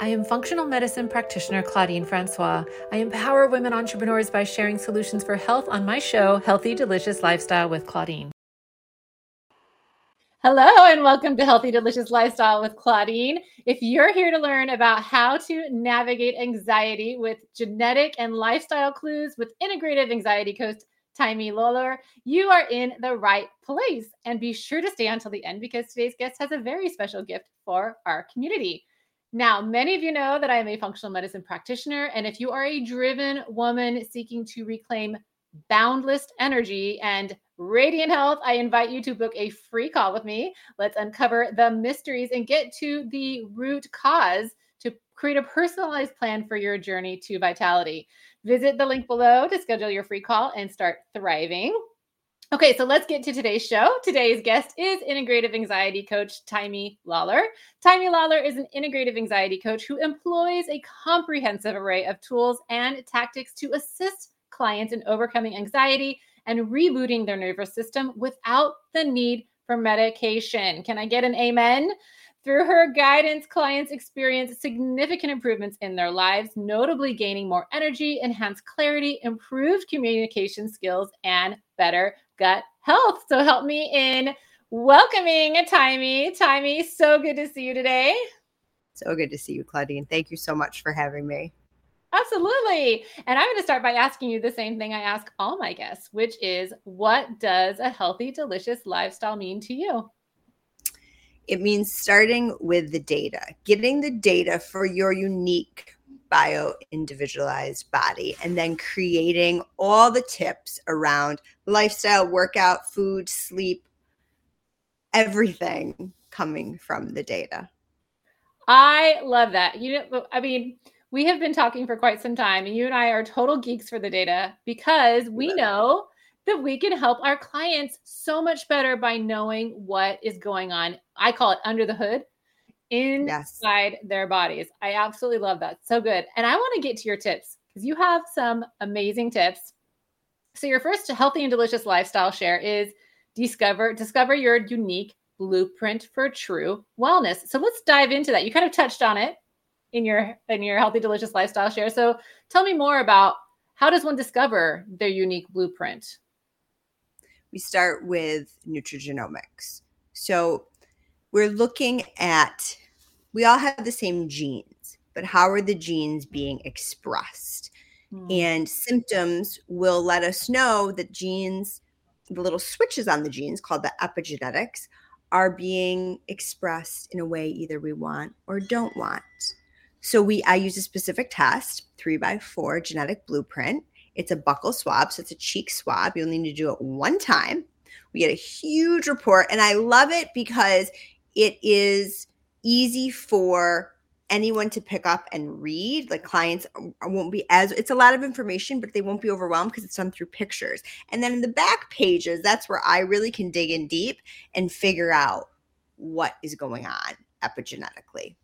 I am functional medicine practitioner Claudine Francois. I empower women entrepreneurs by sharing solutions for health on my show, Healthy Delicious Lifestyle with Claudine. Hello, and welcome to Healthy Delicious Lifestyle with Claudine. If you're here to learn about how to navigate anxiety with genetic and lifestyle clues with integrative anxiety coach Taimi Lawlor, you are in the right place. And be sure to stay until the end because today's guest has a very special gift for our community. Now, many of you know that I am a functional medicine practitioner. And if you are a driven woman seeking to reclaim boundless energy and radiant health, I invite you to book a free call with me. Let's uncover the mysteries and get to the root cause to create a personalized plan for your journey to vitality. Visit the link below to schedule your free call and start thriving. Okay, so let's get to today's show. Today's guest is integrative anxiety coach Taimi Lawlor. Taimi Lawlor is an integrative anxiety coach who employs a comprehensive array of tools and tactics to assist clients in overcoming anxiety and rebooting their nervous system without the need for medication. Can I get an amen? Through her guidance, clients experience significant improvements in their lives, notably gaining more energy, enhanced clarity, improved communication skills, and better gut health. So help me in welcoming Taimi. Taimi, so good to see you today. So good to see you, Claudine. Thank you so much for having me. Absolutely. And I'm going to start by asking you the same thing I ask all my guests, which is what does a healthy, delicious lifestyle mean to you? It means starting with the data, getting the data for your unique bio individualized body and then creating all the tips around lifestyle, workout, food, sleep, everything coming from the data. I love that. You know, I mean, we have been talking for quite some time, and you and I are total geeks for the data because we know that we can help our clients so much better by knowing what is going on. I call it under the hood inside yes. their bodies. I absolutely love that. So good. And I want to get to your tips because you have some amazing tips. So your first healthy and delicious lifestyle share is discover discover your unique blueprint for true wellness. So let's dive into that. You kind of touched on it in your in your healthy delicious lifestyle share. So tell me more about how does one discover their unique blueprint? We start with nutrigenomics. So we're looking at we all have the same genes, but how are the genes being expressed? Mm. And symptoms will let us know that genes, the little switches on the genes called the epigenetics, are being expressed in a way either we want or don't want. So we I use a specific test, three by four genetic blueprint. It's a buccal swab, so it's a cheek swab. You'll need to do it one time. We get a huge report, and I love it because it is easy for anyone to pick up and read. Like clients won't be as it's a lot of information but they won't be overwhelmed because it's done through pictures. And then in the back pages that's where i really can dig in deep and figure out what is going on epigenetically.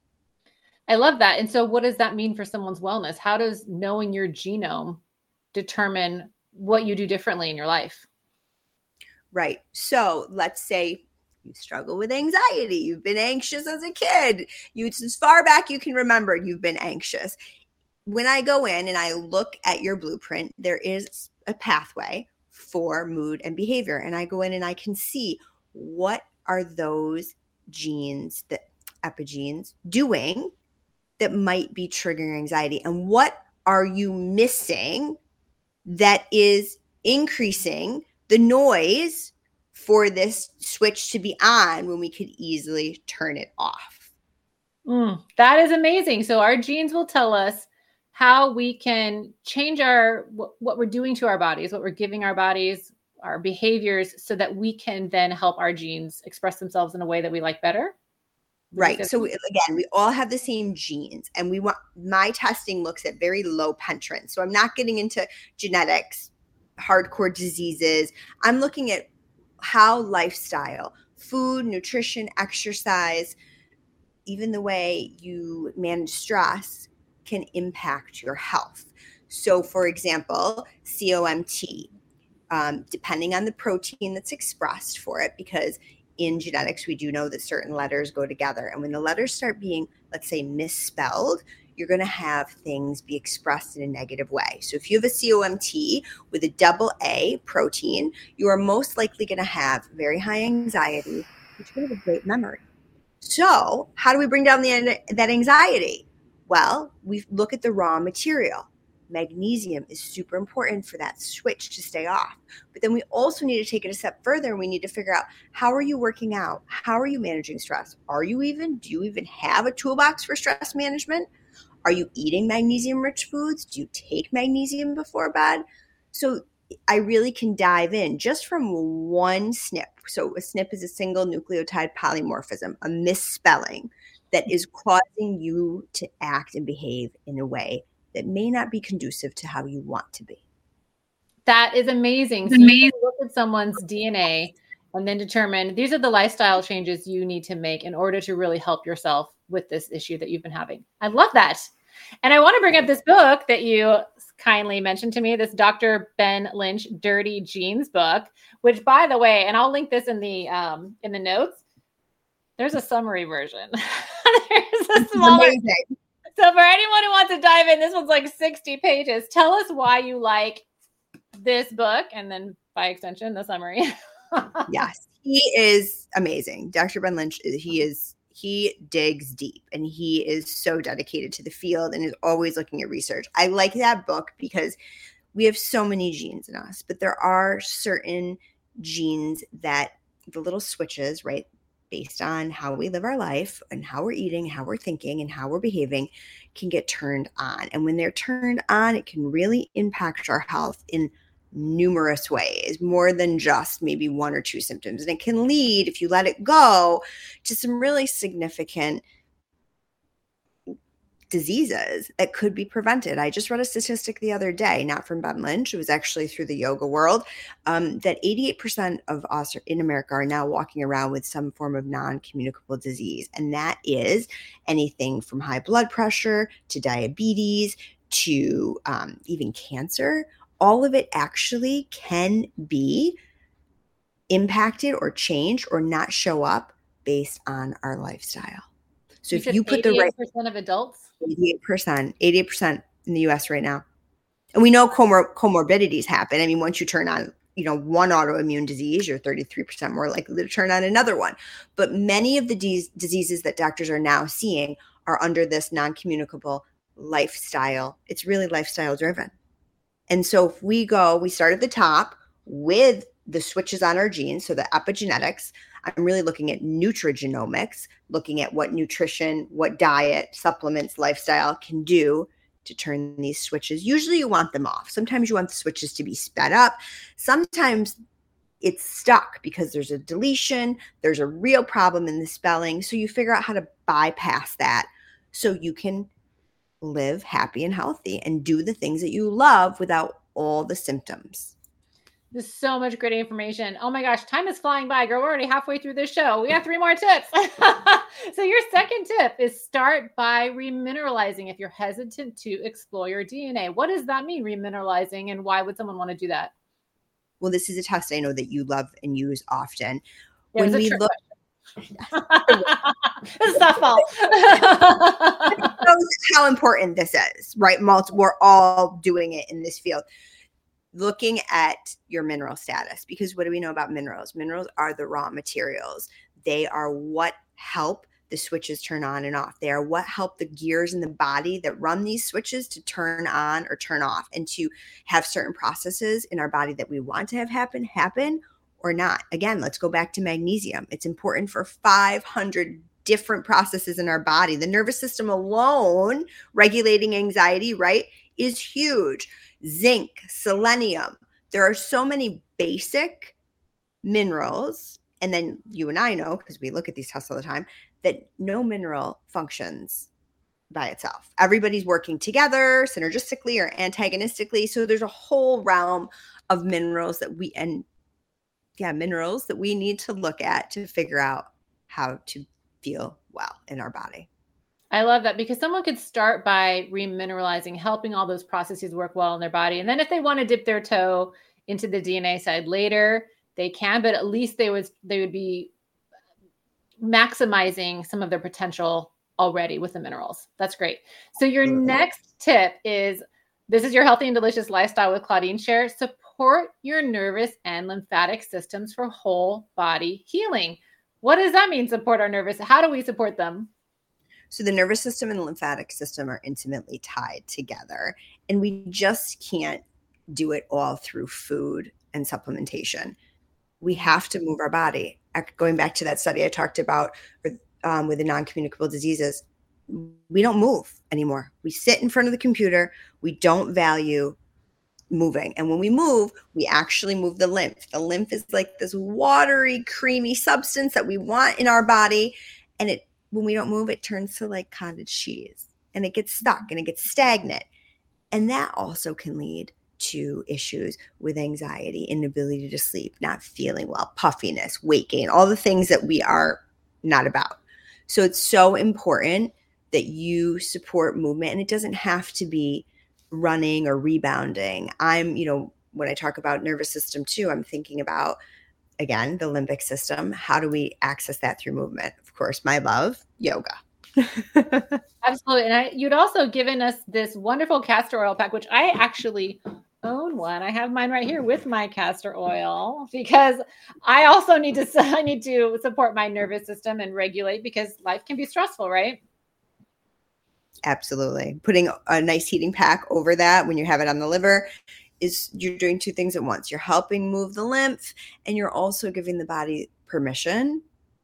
I love that. And so what does that mean for someone's wellness? How does knowing your genome determine what you do differently in your life right so let's say you struggle with anxiety, you've been anxious as a kid, you as far back you can remember, you've been anxious. When I go in and I look at your blueprint, there is a pathway for mood and behavior. And I go in and I can see what are those genes that epigenes doing that might be triggering anxiety and what are you missing that is increasing the noise for this switch to be on when we could easily turn it off. Mm, that is amazing. So our genes will tell us how we can change our what, what we're doing to our bodies, what we're giving our bodies, our behaviors so that we can then help our genes express themselves in a way that we like better. Right. So again, we all have the same genes and we want my testing looks at very low penetrance. So I'm not getting into genetics, hardcore diseases. I'm looking at how lifestyle, food, nutrition, exercise, even the way you manage stress can impact your health. So, for example, COMT, um, depending on the protein that's expressed for it, because in genetics, we do know that certain letters go together. And when the letters start being, let's say, misspelled, you're going to have things be expressed in a negative way. So if you have a COMT with a double A protein, you are most likely going to have very high anxiety, you're going to have a great memory. So, how do we bring down the, that anxiety? Well, we look at the raw material magnesium is super important for that switch to stay off. But then we also need to take it a step further and we need to figure out how are you working out? How are you managing stress? Are you even, do you even have a toolbox for stress management? Are you eating magnesium rich foods? Do you take magnesium before bed? So I really can dive in just from one SNP. So a SNP is a single nucleotide polymorphism, a misspelling that is causing you to act and behave in a way that may not be conducive to how you want to be. That is amazing. So you look at someone's DNA and then determine these are the lifestyle changes you need to make in order to really help yourself with this issue that you've been having. I love that. And I want to bring up this book that you kindly mentioned to me, this Dr. Ben Lynch Dirty Genes book, which by the way, and I'll link this in the um in the notes. There's a summary version. there's a smaller so for anyone who wants to dive in, this one's like 60 pages. Tell us why you like this book and then by extension the summary. yes, he is amazing. Dr. Ben Lynch, uh, he is he digs deep and he is so dedicated to the field and is always looking at research. I like that book because we have so many genes in us, but there are certain genes that the little switches, right? Based on how we live our life and how we're eating, how we're thinking, and how we're behaving can get turned on. And when they're turned on, it can really impact our health in numerous ways, more than just maybe one or two symptoms. And it can lead, if you let it go, to some really significant diseases that could be prevented. I just read a statistic the other day, not from Ben Lynch, it was actually through the yoga world, um, that 88% of us in America are now walking around with some form of non communicable disease. And that is anything from high blood pressure to diabetes to um, even cancer. All of it actually can be impacted or changed or not show up based on our lifestyle. So you if you put the right percent of adults 88%, 88% in the US right now. And we know comor- comorbidities happen. I mean, once you turn on, you know, one autoimmune disease, you're 33% more likely to turn on another one. But many of the de- diseases that doctors are now seeing are under this non-communicable lifestyle. It's really lifestyle driven. And so if we go, we start at the top with the switches on our genes, so the epigenetics, I'm really looking at nutrigenomics, looking at what nutrition, what diet, supplements, lifestyle can do to turn these switches. Usually you want them off. Sometimes you want the switches to be sped up. Sometimes it's stuck because there's a deletion, there's a real problem in the spelling. So you figure out how to bypass that so you can live happy and healthy and do the things that you love without all the symptoms. There's so much great information. Oh my gosh, time is flying by, girl. We're already halfway through this show. We have three more tips. so, your second tip is start by remineralizing if you're hesitant to explore your DNA. What does that mean, remineralizing, and why would someone want to do that? Well, this is a test I know that you love and use often. Yeah, when we look, this is softball. how important this is, right? Multi- we're all doing it in this field looking at your mineral status because what do we know about minerals? Minerals are the raw materials. They are what help the switches turn on and off. They are what help the gears in the body that run these switches to turn on or turn off and to have certain processes in our body that we want to have happen happen or not. Again, let's go back to magnesium. It's important for 500 different processes in our body. The nervous system alone regulating anxiety, right, is huge zinc, selenium. There are so many basic minerals. And then you and I know, because we look at these tests all the time, that no mineral functions by itself. Everybody's working together synergistically or antagonistically. So there's a whole realm of minerals that we, and yeah, minerals that we need to look at to figure out how to feel well in our body. I love that because someone could start by remineralizing, helping all those processes work well in their body. And then if they want to dip their toe into the DNA side later, they can, but at least they would they would be maximizing some of their potential already with the minerals. That's great. So your mm-hmm. next tip is this is your healthy and delicious lifestyle with Claudine Share. Support your nervous and lymphatic systems for whole body healing. What does that mean? Support our nervous. How do we support them? So the nervous system and the lymphatic system are intimately tied together, and we just can't do it all through food and supplementation. We have to move our body. Going back to that study I talked about um, with the non-communicable diseases, we don't move anymore. We sit in front of the computer. We don't value moving. And when we move, we actually move the lymph. The lymph is like this watery, creamy substance that we want in our body. And it when we don't move, it turns to like cottage cheese and it gets stuck mm-hmm. and it gets stagnant. And that also can lead to issues with anxiety, inability to sleep, not feeling well, puffiness, weight gain, all the things that we are not about. So it's so important that you support movement and it doesn't have to be running or rebounding. I'm, you know, when I talk about nervous system too, I'm thinking about again the limbic system. How do we access that through movement? Of course, my love, yoga. Absolutely. And I, you'd also given us this wonderful castor oil pack, which I actually own one. I have mine right here with my castor oil because I also need to I need to support my nervous system and regulate because life can be stressful, right? Absolutely. Putting a nice heating pack over that when you have it on the liver is you're doing two things at once. You're helping move the lymph and you're also giving the body permission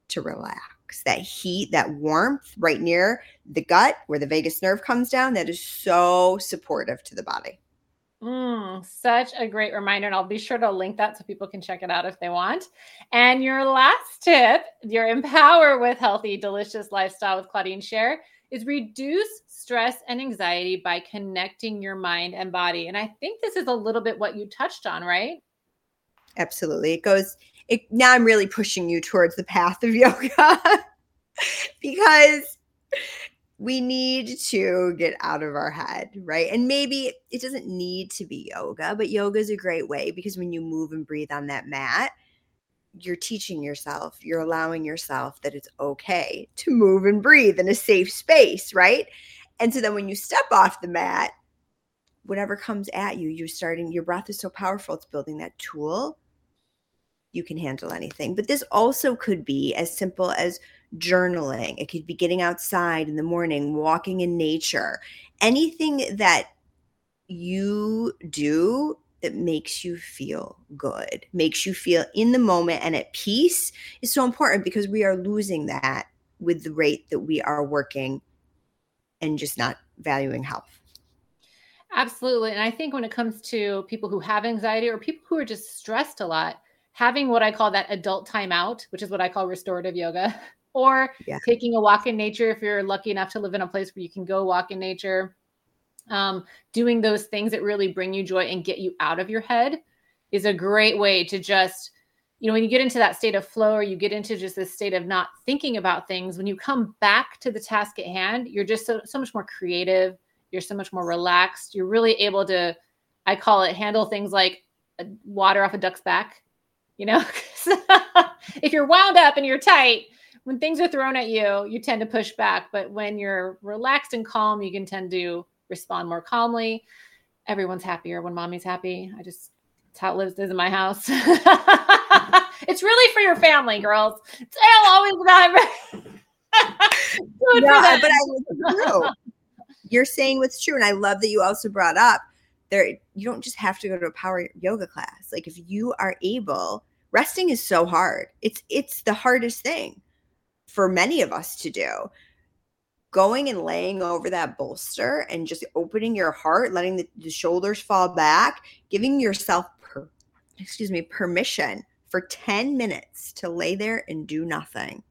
to relax. That heat, that warmth right near the gut where the vagus nerve comes down, that is so supportive to the body. Mm, such a great reminder. And I'll be sure to link that so people can check it out if they want. And your last tip, your empower with healthy, delicious lifestyle with Claudine Share is reduce stress and anxiety by connecting your mind and body. And I think this is a little bit what you touched on, right? Absolutely. It goes, it, now I'm really pushing you towards the path of yoga because we need to get out of our head, right? And maybe it doesn't need to be yoga, but yoga is a great way because when you move and breathe on that mat, you're teaching yourself, you're allowing yourself that it's okay to move and breathe in a safe space, right? And so then when you step off the mat, whatever comes at you, you're starting, your breath is so powerful, it's building that tool. You can handle anything. But this also could be as simple as journaling, it could be getting outside in the morning, walking in nature, anything that you do that makes you feel good, makes you feel in the moment and at peace is so important because we are losing that with the rate that we are working and just not valuing health. Absolutely. And I think when it comes to people who have anxiety or people who are just stressed a lot, having what I call that adult timeout, which is what I call restorative yoga, or yeah. taking a walk in nature if you're lucky enough to live in a place where you can go walk in nature um, doing those things that really bring you joy and get you out of your head is a great way to just you know when you get into that state of flow or you get into just this state of not thinking about things when you come back to the task at hand you're just so, so much more creative. You're so much more relaxed. You're really able to i call it handle things like water off a duck's back you know? If you're wound up and you're tight when things are thrown at you you tend to push back. But when you're relaxed and calm you can tend to respond more calmly. Everyone's happier when mommy's happy. I just, it's how it lives is in my house. it's really for your family, girls. It's always about no, but I true. You're saying what's true. And I love that you also brought up there, you don't just have to go to a power yoga class. Like if you are able, resting is so hard. It's it's the hardest thing for many of us to do going and laying over that bolster and just opening your heart, letting the, the shoulders fall back, giving yourself per, excuse me, permission for 10 minutes to lay there and do nothing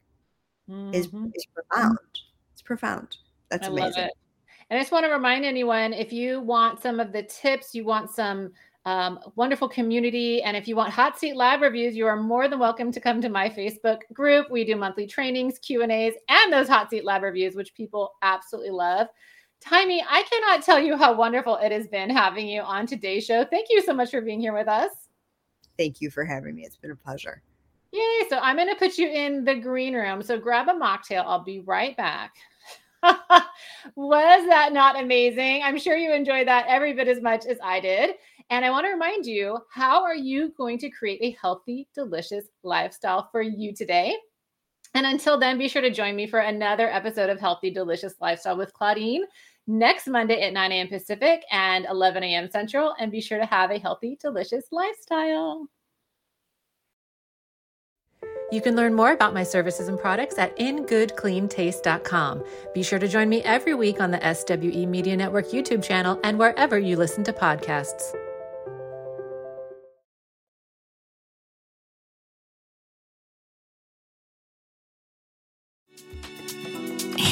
mm-hmm. is, is profound. It's profound. That's I amazing. And I just want to remind anyone if you want some of the tips, you want some um, wonderful community. And if you want hot seat lab reviews, you are more than welcome to come to my Facebook group. We do monthly trainings, Q and A's, and those hot seat lab reviews, which people absolutely love. Taimi, I cannot tell you how wonderful it has been having you on today's show. Thank you so much for being here with us. Thank you for having me. It's been a pleasure. Yay. So I'm going to put you in the green room. So grab a mocktail. I'll be right back. Was that not amazing? I'm sure you enjoyed that every bit as much as I did. And I want to remind you how are you going to create a healthy, delicious lifestyle for you today? And until then, be sure to join me for another episode of Healthy, Delicious Lifestyle with Claudine next Monday at 9 a.m. Pacific and 11 a.m. Central. And be sure to have a healthy, delicious lifestyle. You can learn more about my services and products at ingoodcleantaste.com. Be sure to join me every week on the SWE Media Network YouTube channel and wherever you listen to podcasts.